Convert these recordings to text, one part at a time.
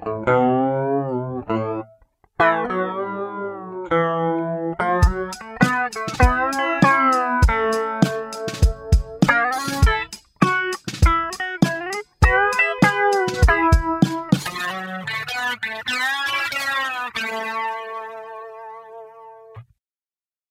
All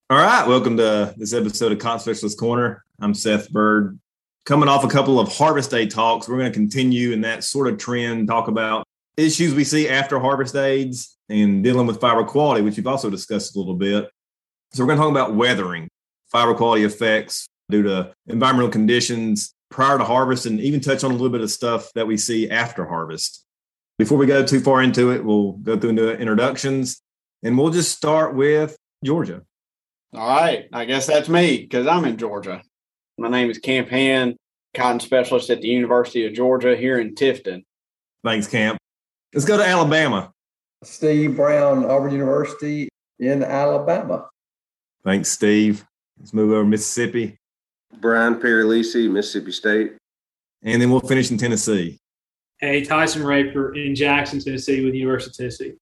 right, welcome to this episode of Cotton Specialist Corner. I'm Seth Byrd. Coming off a couple of Harvest Aid talks, we're going to continue in that sort of trend, talk about issues we see after harvest aids and dealing with fiber quality, which we've also discussed a little bit. So we're going to talk about weathering, fiber quality effects due to environmental conditions prior to harvest, and even touch on a little bit of stuff that we see after harvest. Before we go too far into it, we'll go through into introductions, and we'll just start with Georgia. All right. I guess that's me because I'm in Georgia. My name is Camp Hand, cotton specialist at the University of Georgia here in Tifton. Thanks, Camp. Let's go to Alabama. Steve Brown, Auburn University in Alabama. Thanks, Steve. Let's move over to Mississippi. Brian Pieralisi, Mississippi State. And then we'll finish in Tennessee. Hey, Tyson Raper in Jackson, Tennessee with the University of Tennessee.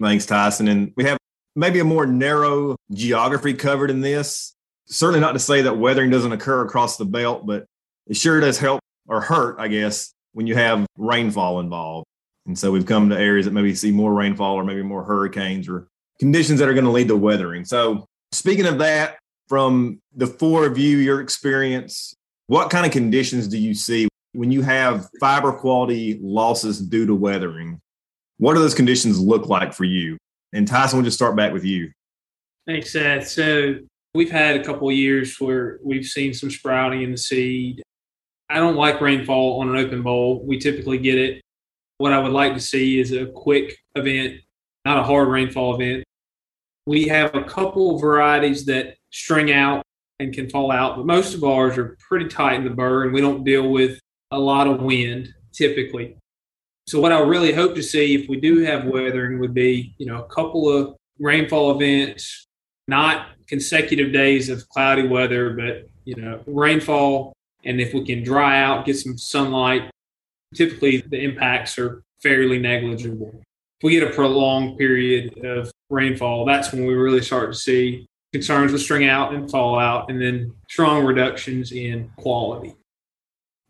Thanks, Tyson. And we have maybe a more narrow geography covered in this. Certainly not to say that weathering doesn't occur across the belt, but it sure does help or hurt, I guess, when you have rainfall involved. And so we've come to areas that maybe see more rainfall or maybe more hurricanes or conditions that are going to lead to weathering. So speaking of that, from the four of you, your experience, what kind of conditions do you see when you have fiber quality losses due to weathering? What do those conditions look like for you? And Tyson, we'll just start back with you. Thanks, Seth. So we've had a couple years where we've seen some sprouting in the seed. I don't like rainfall on an open boll. We typically get it. What I would like to see is a quick event, not a hard rainfall event. We have a couple varieties that string out and can fall out, but most of ours are pretty tight in the burr and we don't deal with a lot of wind typically. So what I really hope to see if we do have weathering would be, you know, a couple of rainfall events, not consecutive days of cloudy weather, but you know, rainfall and if we can dry out, get some sunlight, typically the impacts are fairly negligible. If we get a prolonged period of rainfall, that's when we really start to see concerns with string out and fallout and then strong reductions in quality.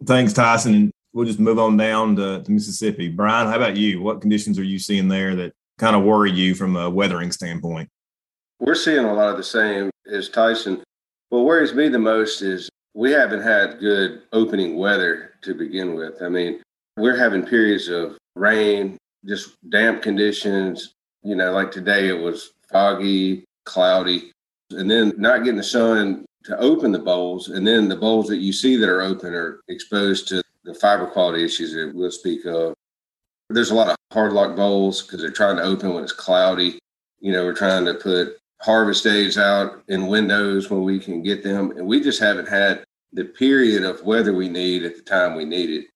Thanks, Tyson And we'll just move on down to, to Mississippi. Brian, how about you? What conditions are you seeing there that kind of worry you from a weathering standpoint? We're seeing a lot of the same as Tyson. What worries me the most is we haven't had good opening weather to begin with. I mean, we're having periods of rain, just damp conditions. You know, like today it was foggy, cloudy, and then not getting the sun to open the bolls. And then the bolls that you see that are open are exposed to the fiber quality issues that we'll speak of. There's a lot of hard lock bolls because they're trying to open when it's cloudy. You know, we're trying to put harvest aids out in windows when we can get them. And we just haven't had the period of weather we need at the time we need it.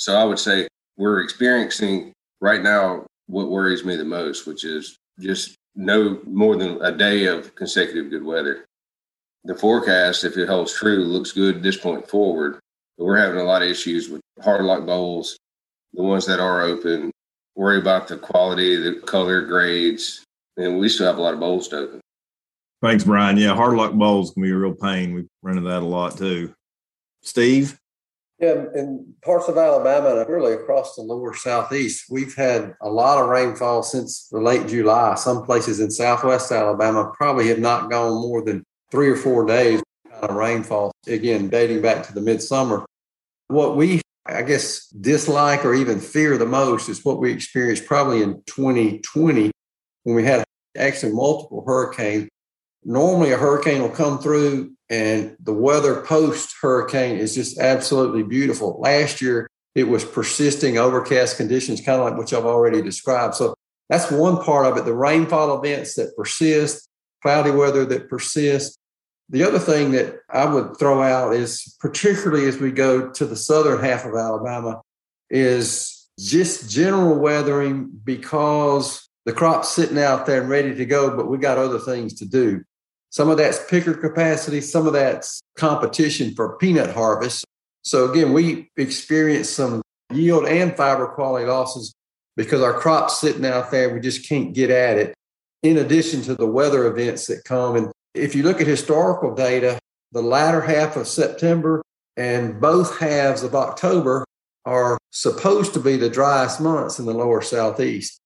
So I would say we're experiencing right now what worries me the most, which is just no more than a day of consecutive good weather. The forecast, if it holds true, looks good at this point forward. But we're having a lot of issues with hard lock bolls, the ones that are open, worry about the quality, the color grades, and we still have a lot of bolls to open. Thanks, Brian. Yeah, hard lock bolls can be a real pain. We've run into that a lot too. Steve? Yeah, in parts of Alabama and really across the lower southeast, we've had a lot of rainfall since the late July. Some places in southwest Alabama probably have not gone more than three or four days of rainfall, again, dating back to the midsummer. What we, I guess, dislike or even fear the most is what we experienced probably in 2020 when we had actually multiple hurricanes. Normally, a hurricane will come through and the weather post hurricane is just absolutely beautiful. Last year, it was persisting overcast conditions, kind of like what I've already described. So that's one part of it. The rainfall events that persist, cloudy weather that persists, the other thing that I would throw out is, particularly as we go to the southern half of Alabama, is just general weathering because the crop's sitting out there and ready to go, but we got other things to do. Some of that's picker capacity, some of that's competition for peanut harvest. So again, we experienced some yield and fiber quality losses because our crop's sitting out there. We just can't get at it. In addition to the weather events that come. And if you look at historical data, the latter half of September and both halves of October are supposed to be the driest months in the lower southeast.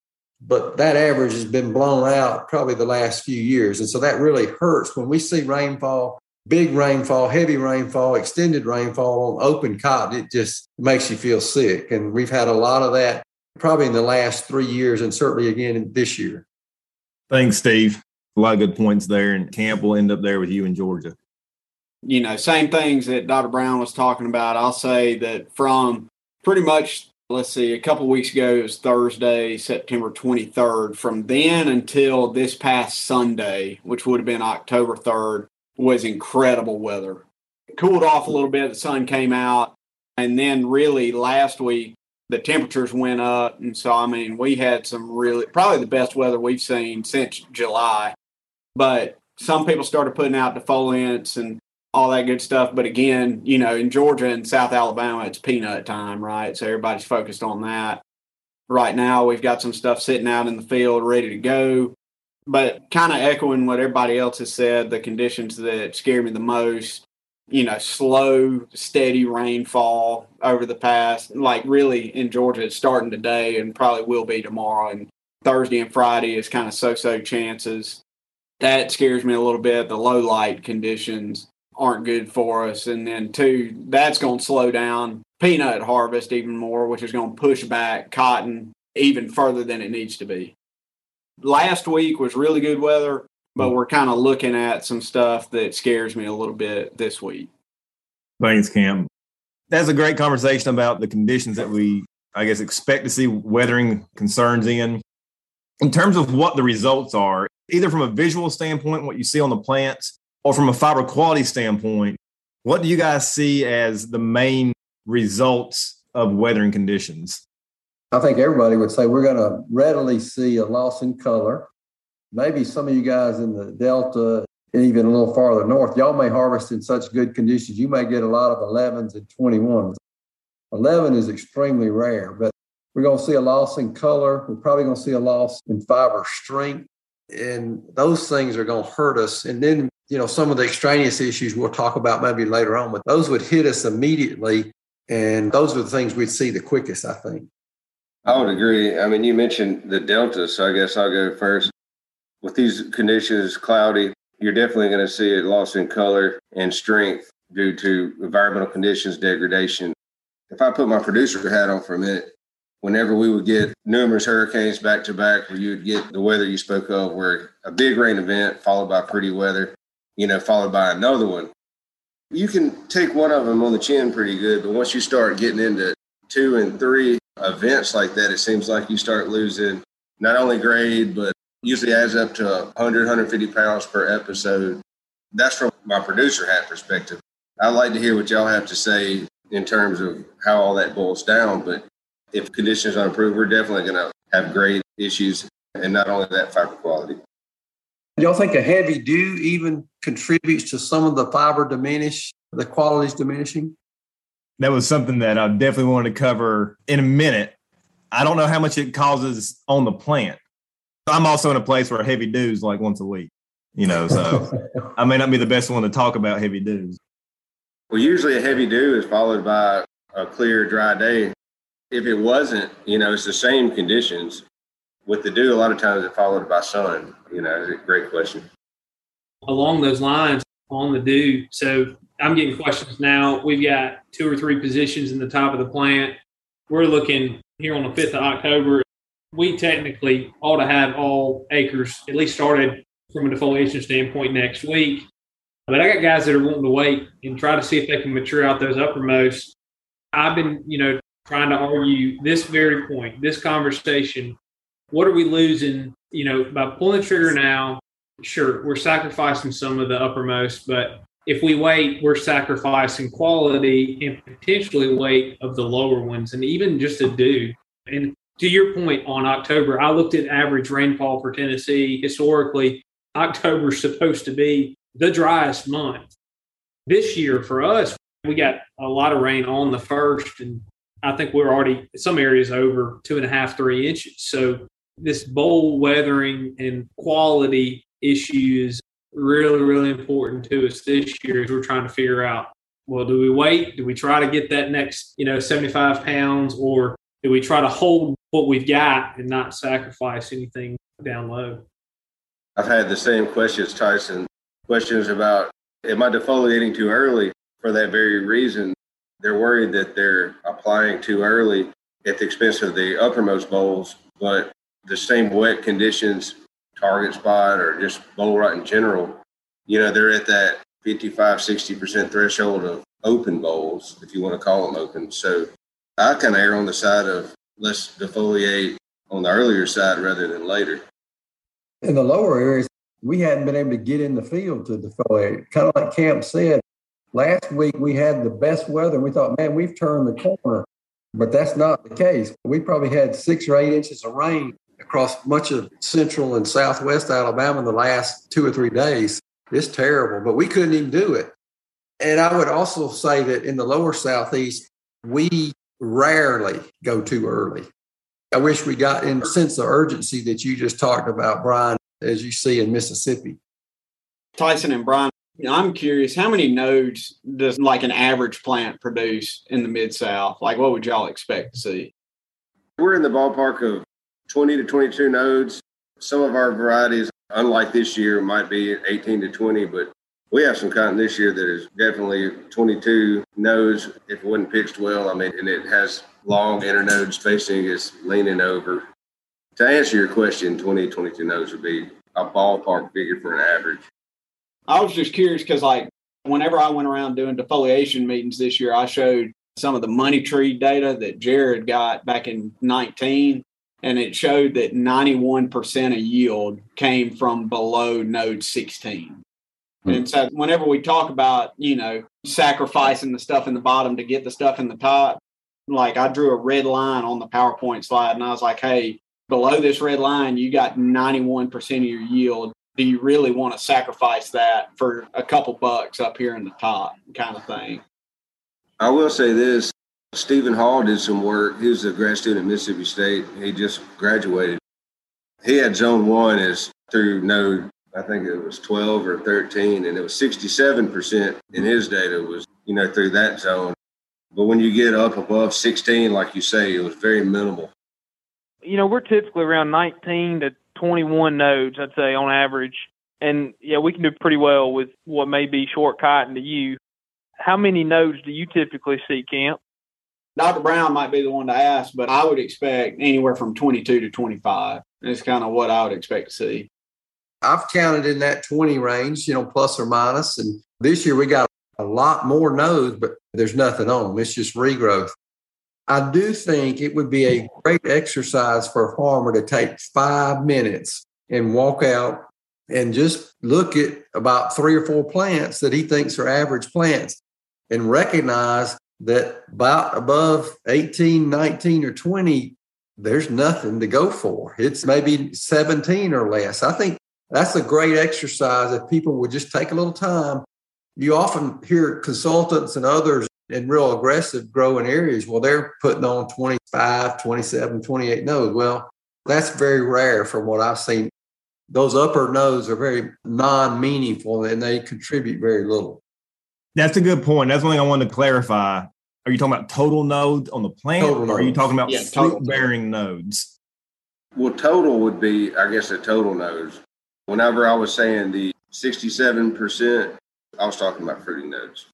But that average has been blown out probably the last few years. And so that really hurts when we see rainfall, big rainfall, heavy rainfall, extended rainfall on open cotton. It just makes you feel sick. And we've had a lot of that probably in the last three years and certainly again this year. Thanks, Steve. A lot of good points there. And Camp will end up there with you in Georgia. You know, same things that Dr. Brown was talking about. I'll say that from pretty much let's see, a couple weeks ago, it was Thursday, September 23rd. From then until this past Sunday, which would have been October 3rd, was incredible weather. It cooled off a little bit, the sun came out. And then, really, last week, the temperatures went up. And so, I mean, we had some really, probably the best weather we've seen since July. But some people started putting out defoliants and all that good stuff. But again, you know, in Georgia and South Alabama, it's peanut time, right? So everybody's focused on that. Right now, we've got some stuff sitting out in the field ready to go. But kind of echoing what everybody else has said, the conditions that scare me the most, you know, slow, steady rainfall over the past, like really in Georgia, it's starting today and probably will be tomorrow. And Thursday and Friday is kind of so so chances. That scares me a little bit. The low light conditions aren't good for us. And then two, that's going to slow down peanut harvest even more, which is going to push back cotton even further than it needs to be. Last week was really good weather, but we're kind of looking at some stuff that scares me a little bit this week. Thanks, Cam. That's a great conversation about the conditions that we, I guess, expect to see weathering concerns in. In terms of what the results are, either from a visual standpoint, what you see on the plants, or from a fiber quality standpoint, what do you guys see as the main results of weathering conditions? I think everybody would say we're going to readily see a loss in color. Maybe some of you guys in the Delta and even a little farther north, y'all may harvest in such good conditions. You may get a lot of 11s and 21s. 11 is extremely rare, but we're going to see a loss in color. We're probably going to see a loss in fiber strength. And those things are going to hurt us. And then you know, some of the extraneous issues we'll talk about maybe later on, but those would hit us immediately. And those are the things we'd see the quickest, I think. I would agree. I mean, you mentioned the Delta, so I guess I'll go first. With these conditions, cloudy, you're definitely going to see a loss in color and strength due to environmental conditions, degradation. If I put my producer hat on for a minute, whenever we would get numerous hurricanes back to back, where you would get the weather you spoke of, where a big rain event followed by pretty weather, you know, followed by another one. You can take one of them on the chin pretty good, but once you start getting into two and three events like that, it seems like you start losing not only grade, but usually adds up to 100, 150 pounds per episode. That's from my producer hat perspective. I'd like to hear what y'all have to say in terms of how all that boils down. But if conditions don't improve, we're definitely going to have grade issues and not only that fiber quality. Y'all think a heavy dew even contributes to some of the fiber diminish, the qualities diminishing? That was something that I definitely wanted to cover in a minute. I don't know how much it causes on the plant. I'm also in a place where heavy dews like once a week, you know, so I may not be the best one to talk about heavy dews. Well, usually a heavy dew is followed by a clear, dry day. If it wasn't, you know, it's the same conditions with the dew, a lot of times it followed by sun. You know, it's a great question. Along those lines, on the dew, so I'm getting questions now. We've got two or three positions in the top of the plant. We're looking here on the 5th of October. We technically ought to have all acres at least started from a defoliation standpoint next week. But I got guys that are wanting to wait and try to see if they can mature out those uppermost. I've been, you know, trying to argue this very point, this conversation what are we losing? You know, by pulling the trigger now, sure, we're sacrificing some of the uppermost, but if we wait, we're sacrificing quality and potentially weight of the lower ones, and even just a dew. And to your point on October, I looked at average rainfall for Tennessee. Historically, October is supposed to be the driest month. This year for us, we got a lot of rain on the first, and I think we're already some areas over two and a half, three inches. So this boll weathering and quality issues really, really important to us this year as we're trying to figure out, well, do we wait? Do we try to get that next, you know, 75 pounds or do we try to hold what we've got and not sacrifice anything down low? I've had the same questions, Tyson. Questions about am I defoliating too early for that very reason? They're worried that they're applying too early at the expense of the uppermost bolls, but the same wet conditions, target spot, or just boll rot in general, you know, they're at that 55, 60% threshold of open bolls, if you want to call them open. So I kind of err on the side of let's defoliate on the earlier side rather than later. In the lower areas, we hadn't been able to get in the field to defoliate. Kind of like Camp said, last week we had the best weather. We thought, man, we've turned the corner. But that's not the case. We probably had six or eight inches of rain across much of central and southwest Alabama in the last two or three days. It's terrible, but we couldn't even do it. And I would also say that in the lower southeast, we rarely go too early. I wish we got in the sense of urgency that you just talked about, Brian, as you see in Mississippi. Tyson and Brian, you know, I'm curious, how many nodes does like an average plant produce in the mid South? Like, what would y'all expect to see? We're in the ballpark of 20 to 22 nodes. Some of our varieties, unlike this year, might be 18 to 20, but we have some cotton this year that is definitely 22 nodes if it wasn't pitched well. I mean, and it has long internode spacing is leaning over. To answer your question, 20, to 22 nodes would be a ballpark figure for an average. I was just curious because, like, whenever I went around doing defoliation meetings this year, I showed some of the money tree data that Jared got back in 19, and it showed that 91% of yield came from below node 16. Hmm. And so, whenever we talk about, you know, sacrificing the stuff in the bottom to get the stuff in the top, like I drew a red line on the PowerPoint slide and I was like, hey, below this red line, you got 91% of your yield. Do you really want to sacrifice that for a couple bucks up here in the top kind of thing? I will say this Stephen Hall did some work. He was a grad student at Mississippi State. He just graduated. He had zone one as through node, I think it was 12 or 13, and it was 67% in his data was, you know, through that zone. But when you get up above 16, like you say, it was very minimal. You know, we're typically around 19 to 21 nodes, I'd say, on average. And yeah, we can do pretty well with what may be short cotton to you. How many nodes do you typically see, Camp? Dr. Brown might be the one to ask, but I would expect anywhere from 22 to 25. That's kind of what I would expect to see. I've counted in that 20 range, you know, plus or minus. And this year we got a lot more nodes, but there's nothing on them. It's just regrowth. I do think it would be a great exercise for a farmer to take five minutes and walk out and just look at about three or four plants that he thinks are average plants and recognize that about above 18, 19, or 20, there's nothing to go for. It's maybe 17 or less. I think that's a great exercise if people would just take a little time you often hear consultants and others in real aggressive growing areas, well, they're putting on 25, 27, 28 nodes. Well, that's very rare from what I've seen. Those upper nodes are very non meaningful and they contribute very little. That's a good point. That's one thing I wanted to clarify. Are you talking about total nodes on the plant total or are you talking about yeah, fruit bearing nodes? Well, total would be, I guess, a total nodes. Whenever I was saying the 67%, I was talking about fruiting nodes.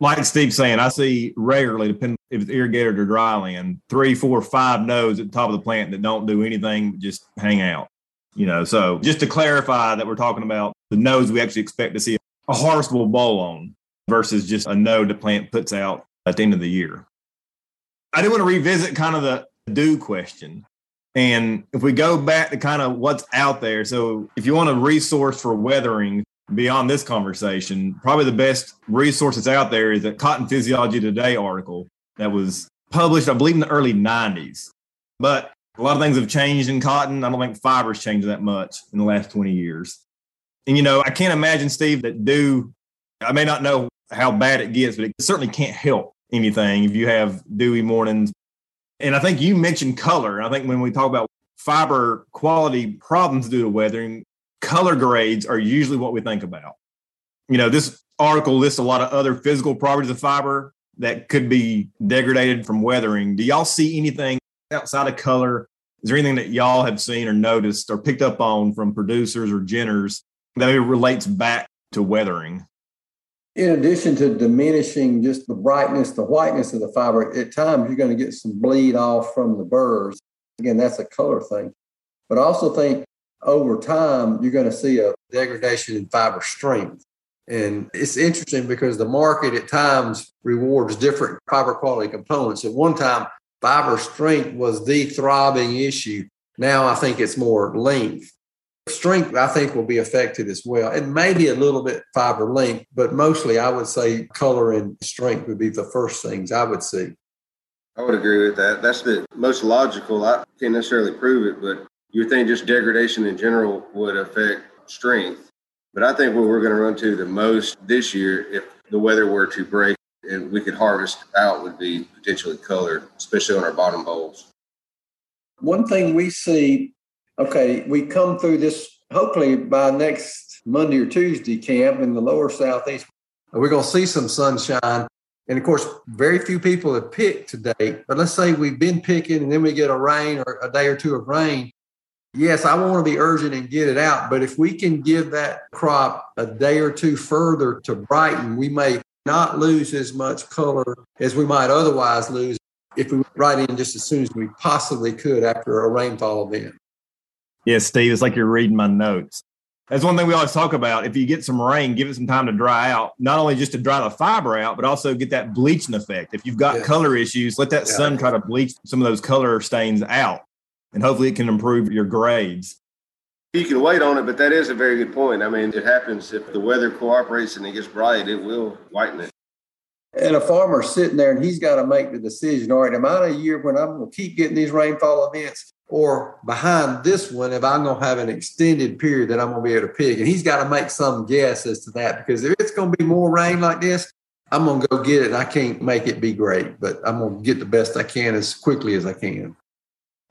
Like Steve's saying, I see rarely, depending if it's irrigated or dry land, three, four, five nodes at the top of the plant that don't do anything but just hang out. You know, so just to clarify that we're talking about the nodes we actually expect to see a harvestable boll on versus just a node the plant puts out at the end of the year. I dew want to revisit kind of the dew question. And if we go back to kind of what's out there, so if you want a resource for weathering, beyond this conversation, probably the best resource that's out there is that Cotton Physiology Today article that was published, I believe, in the early 90s. But a lot of things have changed in cotton. I don't think fiber's changed that much in the last 20 years. And, you know, I can't imagine, Steve, that do, I may not know how bad it gets, but it certainly can't help anything if you have dewy mornings. And I think you mentioned color. I think when we talk about fiber quality problems due to weathering, color grades are usually what we think about. You know, this article lists a lot of other physical properties of fiber that could be degraded from weathering. Do y'all see anything outside of color? Is there anything that y'all have seen or noticed or picked up on from producers or ginners that maybe relates back to weathering? In addition to diminishing just the brightness, the whiteness of the fiber, at times you're going to get some bleed off from the burrs. Again, that's a color thing. But I also think over time, you're going to see a degradation in fiber strength. And it's interesting because the market at times rewards different fiber quality components. At one time, fiber strength was the throbbing issue. Now I think it's more length. Strength, I think, will be affected as well. And maybe a little bit fiber length, but mostly I would say color and strength would be the first things I would see. I would agree with that. That's the most logical. I can't necessarily prove it, but you think just degradation in general would affect strength. But I think what we're going to run to the most this year, if the weather were to break and we could harvest out, would be potentially color, especially on our bottom bolls. One thing we see, okay, we come through this hopefully by next Monday or Tuesday camp in the lower southeast. We're going to see some sunshine. And of course, very few people have picked today. But let's say we've been picking and then we get a rain or a day or two of rain yes, I want to be urgent and get it out. But if we can give that crop a day or two further to brighten, we may not lose as much color as we might otherwise lose if we right in just as soon as we possibly could after a rainfall event. Yes, Steve, it's like you're reading my notes. That's one thing we always talk about. If you get some rain, give it some time to dry out, not only just to dry the fiber out, but also get that bleaching effect. If you've got yeah. color issues, let that yeah. sun try to bleach some of those color stains out and hopefully it can improve your grades. You can wait on it, but that is a very good point. I mean, it happens if the weather cooperates and it gets bright, it will whiten it. And a farmer's sitting there and he's got to make the decision all right, am I in a year when I'm going to keep getting these rainfall events? Or behind this one, if I'm going to have an extended period that I'm going to be able to pick, and he's got to make some guess as to that because if it's going to be more rain like this, I'm going to go get it. And I can't make it be great, but I'm going to get the best I can as quickly as I can.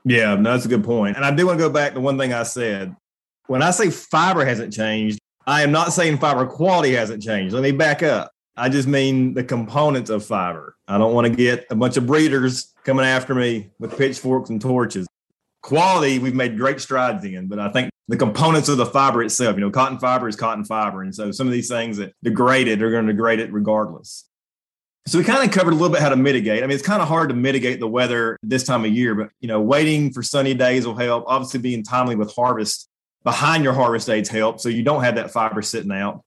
Yeah, no, that's a good point. And I do want to go back to one thing I said. When I say fiber hasn't changed, I am not saying fiber quality hasn't changed. Let me back up. I just mean the components of fiber. I don't want to get a bunch of breeders coming after me with pitchforks and torches. Quality, we've made great strides in, but I think the components of the fiber itself, you know, cotton fiber is cotton fiber. And so some of these things that degrade it are going to degrade it regardless. So we kind of covered a little bit how to mitigate. I mean, it's kind of hard to mitigate the weather this time of year, but you know, waiting for sunny days will help. Obviously, being timely with harvest behind your harvest dates help, so you don't have that fiber sitting out.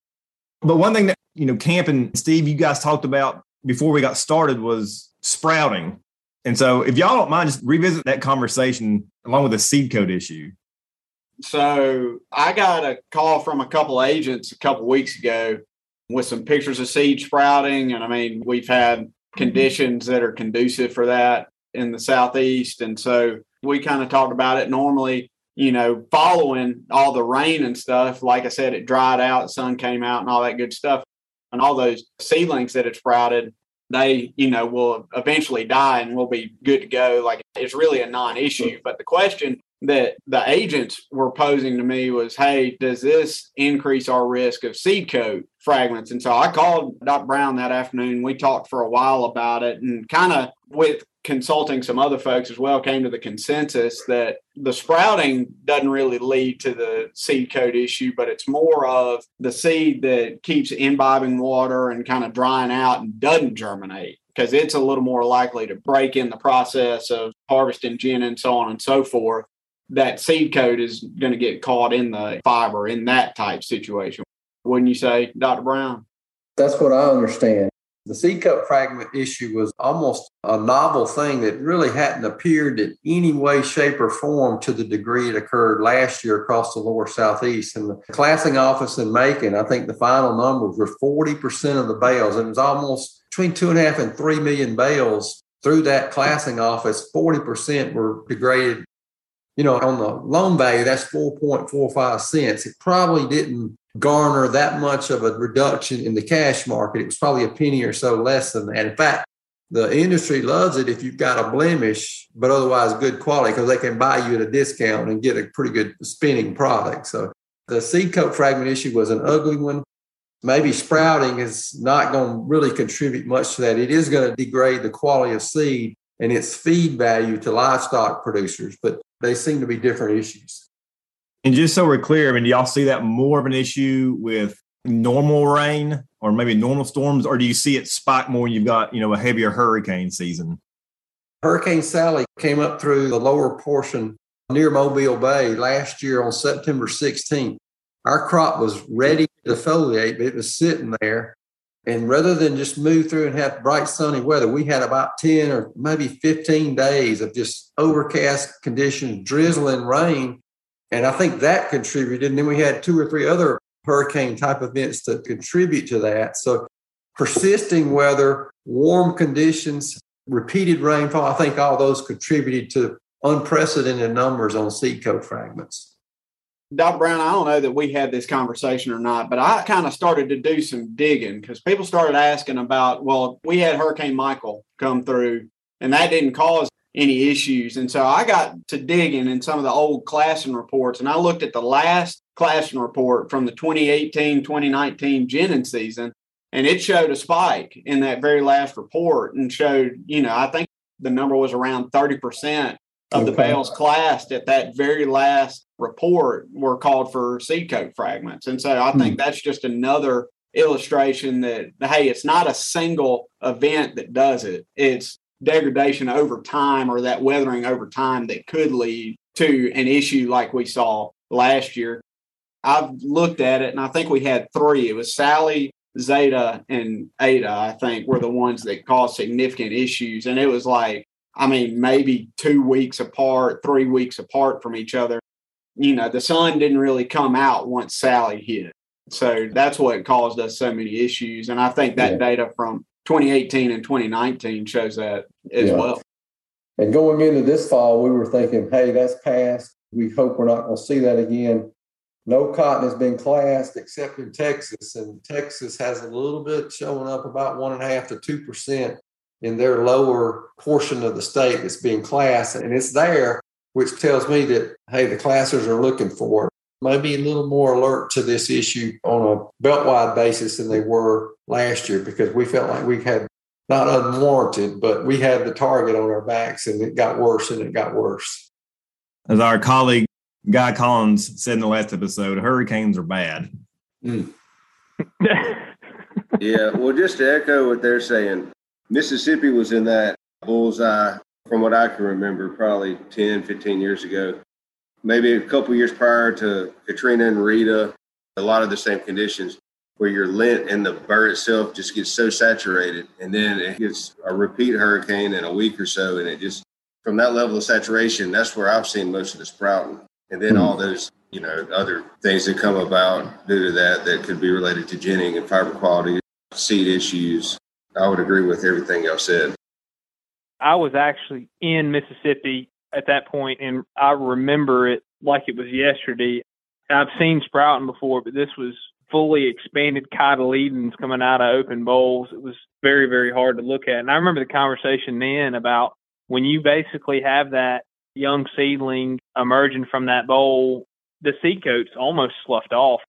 But one thing that you know, Camp and Steve, you guys talked about before we got started was sprouting. And so, if y'all don't mind, just revisit that conversation along with the seed coat issue. So, I got a call from a couple agents a couple weeks ago with some pictures of seed sprouting. And I mean, we've had mm-hmm. conditions that are conducive for that in the southeast. And so we kind of talked about it normally, you know, following all the rain and stuff. Like I said, it dried out, sun came out, and all that good stuff. And all those seedlings that had sprouted, they, you know, will eventually die and will be good to go. Like it's really a non issue. But the question that the agents were posing to me was, hey, does this increase our risk of seed coat fragments? And so I called Dr. Brown that afternoon. We talked for a while about it and kind of with consulting some other folks as well came to the consensus that the sprouting doesn't really lead to the seed coat issue but it's more of the seed that keeps imbibing water and kind of drying out and doesn't germinate because it's a little more likely to break in the process of harvesting gin and so on and so forth that seed coat is going to get caught in the fiber in that type situation. Wouldn't you say, Dr. Brown? That's what I understand. The seed coat fragment issue was almost a novel thing that really hadn't appeared in any way, shape, or form to the degree it occurred last year across the lower southeast. And the classing office in Macon, I think the final numbers were 40% of the bales, and it was almost between two and a half and three million bales through that classing office. 40% were degraded you know, on the loan value, that's 4.45 cents. It probably didn't garner that much of a reduction in the cash market. It was probably a penny or so less than that. In fact, The industry loves it if you've got a blemish, but otherwise good quality because they can buy you at a discount and get a pretty good spinning product. So the seed coat fragment issue was an ugly one. Maybe sprouting is not going to really contribute much to that. It is going to degrade the quality of seed and its feed value to livestock producers, but they seem to be different issues. And just so we're clear, I mean, do y'all see that more of an issue with normal rain or maybe normal storms, or do you see it spike more when you've got, you know, a heavier hurricane season? Hurricane Sally came up through the lower portion near Mobile Bay last year on September 16th. Our crop was ready to foliate, but it was sitting there. And rather than just move through and have bright sunny weather, we had about 10 or maybe 15 days of just overcast conditions, drizzling rain. And I think that contributed. And then we had two or three other hurricane type events to contribute to that. So persisting weather, warm conditions, repeated rainfall, I think all those contributed to unprecedented numbers on seed coat fragments. Dr. Brown, I don't know that we had this conversation or not, but I kind of started to do some digging because people started asking about, well, we had Hurricane Michael come through and that didn't cause any issues. And so I got to digging in some of the old classing reports and I looked at the last classing report from the 2018 2019 ginning season and it showed a spike in that very last report and showed, you know, I think the number was around 30% of okay. the bales classed at that very last report were called for seed coat fragments. And so I think hmm. that's just another illustration that, hey, it's not a single event that does it. It's degradation over time or that weathering over time that could lead to an issue like we saw last year. I've looked at it and I think we had three. It was Sally, Zeta, and Eta, I think, were the ones that caused significant issues. And it was like I mean, maybe two weeks apart, three weeks apart from each other. You know, the sun didn't really come out once Sally hit. So that's what caused us so many issues. And I think that yeah. data from 2018 and 2019 shows that as yeah. well. And going into this fall, we were thinking, hey, that's past. We hope we're not going to see that again. No cotton has been classed except in Texas, and Texas has a little bit showing up about one and a half to two percent in their lower portion of the state that's being classed. And it's there, which tells me that, hey, the classers are looking for it. Maybe a little more alert to this issue on a belt-wide basis than they were last year because we felt like we had not unwarranted, but we had the target on our backs and it got worse and it got worse. As our colleague Guy Collins said in the last episode, hurricanes are bad. Mm. yeah, well, just to echo what they're saying, Mississippi was in that bullseye from what I can remember, probably 10, 15 years ago. Maybe a couple years prior to Katrina and Rita, a lot of the same conditions where your lint and the burr itself just gets so saturated. And then it gets a repeat hurricane in a week or so. And it just, from that level of saturation, that's where I've seen most of the sprouting. And then all those, you know, other things that come about due to that that could be related to ginning and fiber quality, seed issues, I would agree with everything y'all said. I was actually in Mississippi at that point, and I remember it like it was yesterday. I've seen sprouting before, but this was fully expanded cotyledons coming out of open bolls. It was very, very hard to look at. And I remember the conversation then about when you basically have that young seedling emerging from that boll, the seed coat's almost sloughed off.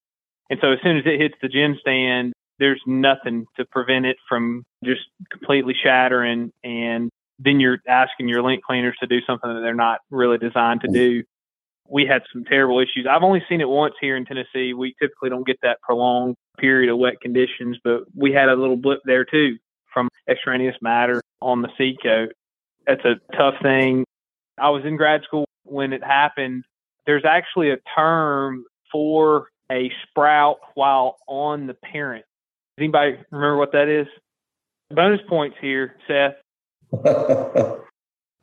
And so as soon as it hits the gin stand, there's nothing to prevent it from just completely shattering and then you're asking your lint cleaners to do something that they're not really designed to do. We had some terrible issues. I've only seen it once here in Tennessee. We typically don't get that prolonged period of wet conditions, but we had a little blip there too from extraneous matter on the seed coat. That's a tough thing. I was in grad school when it happened. There's actually a term for a sprout while on the parent. Does anybody remember what that is? Bonus points here, Seth.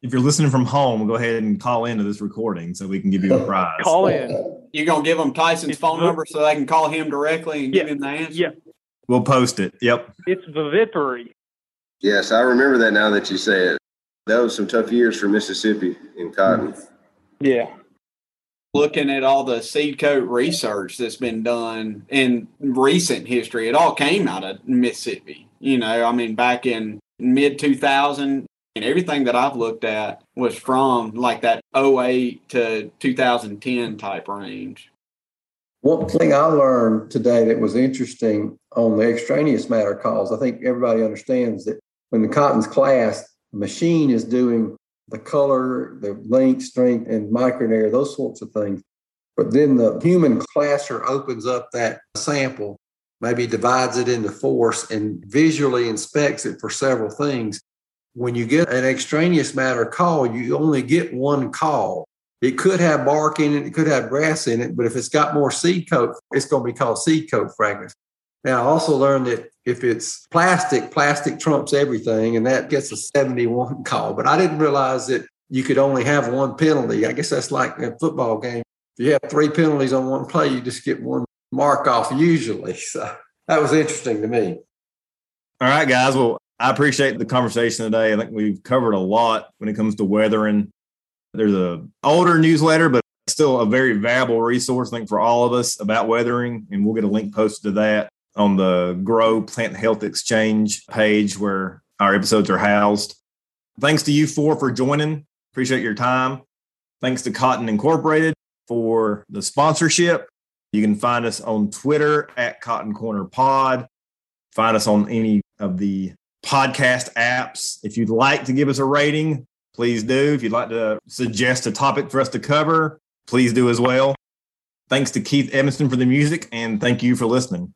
if you're listening from home, go ahead and call into this recording so we can give you a prize. call in. You're gonna give them Tyson's it's phone number so they can call him directly and yeah. give him the answer. Yeah, we'll post it. Yep, it's vivipary. Yes, I remember that now that you say it. That was some tough years for Mississippi in cotton. Yeah, looking at all the seed coat research that's been done in recent history, it all came out of Mississippi. You know, I mean, back in mid 2000 and everything that I've looked at was from like that 08 to 2010 type range. One thing I learned today that was interesting on the extraneous matter calls, I think everybody understands that when the cotton's classed, the machine is doing the color, the length, strength, and micronaire, those sorts of things. But then the human classer opens up that sample, maybe divides it into force and visually inspects it for several things. When you get an extraneous matter call, you only get one call. It could have bark in it, it could have grass in it, but if it's got more seed coat, it's going to be called seed coat fragments. Now, I also learned that if it's plastic, plastic trumps everything, and that gets a 71 call. But I didn't realize that you could only have one penalty. I guess that's like a football game. If you have three penalties on one play, you just get one mark off usually. So that was interesting to me. All right, guys. Well, I appreciate the conversation today. I think we've covered a lot when it comes to weathering. There's a older newsletter, but still a very valuable resource, I think, for all of us about weathering. And we'll get a link posted to that on the Grow Plant Health Exchange page where our episodes are housed. Thanks to you four for joining. Appreciate your time. Thanks to Cotton Incorporated for the sponsorship. You can find us on Twitter at Cotton Corner Pod. Find us on any of the podcast apps. If you'd like to give us a rating, please do. If you'd like to suggest a topic for us to cover, please do as well. Thanks to Keith Evanston for the music, and thank you for listening.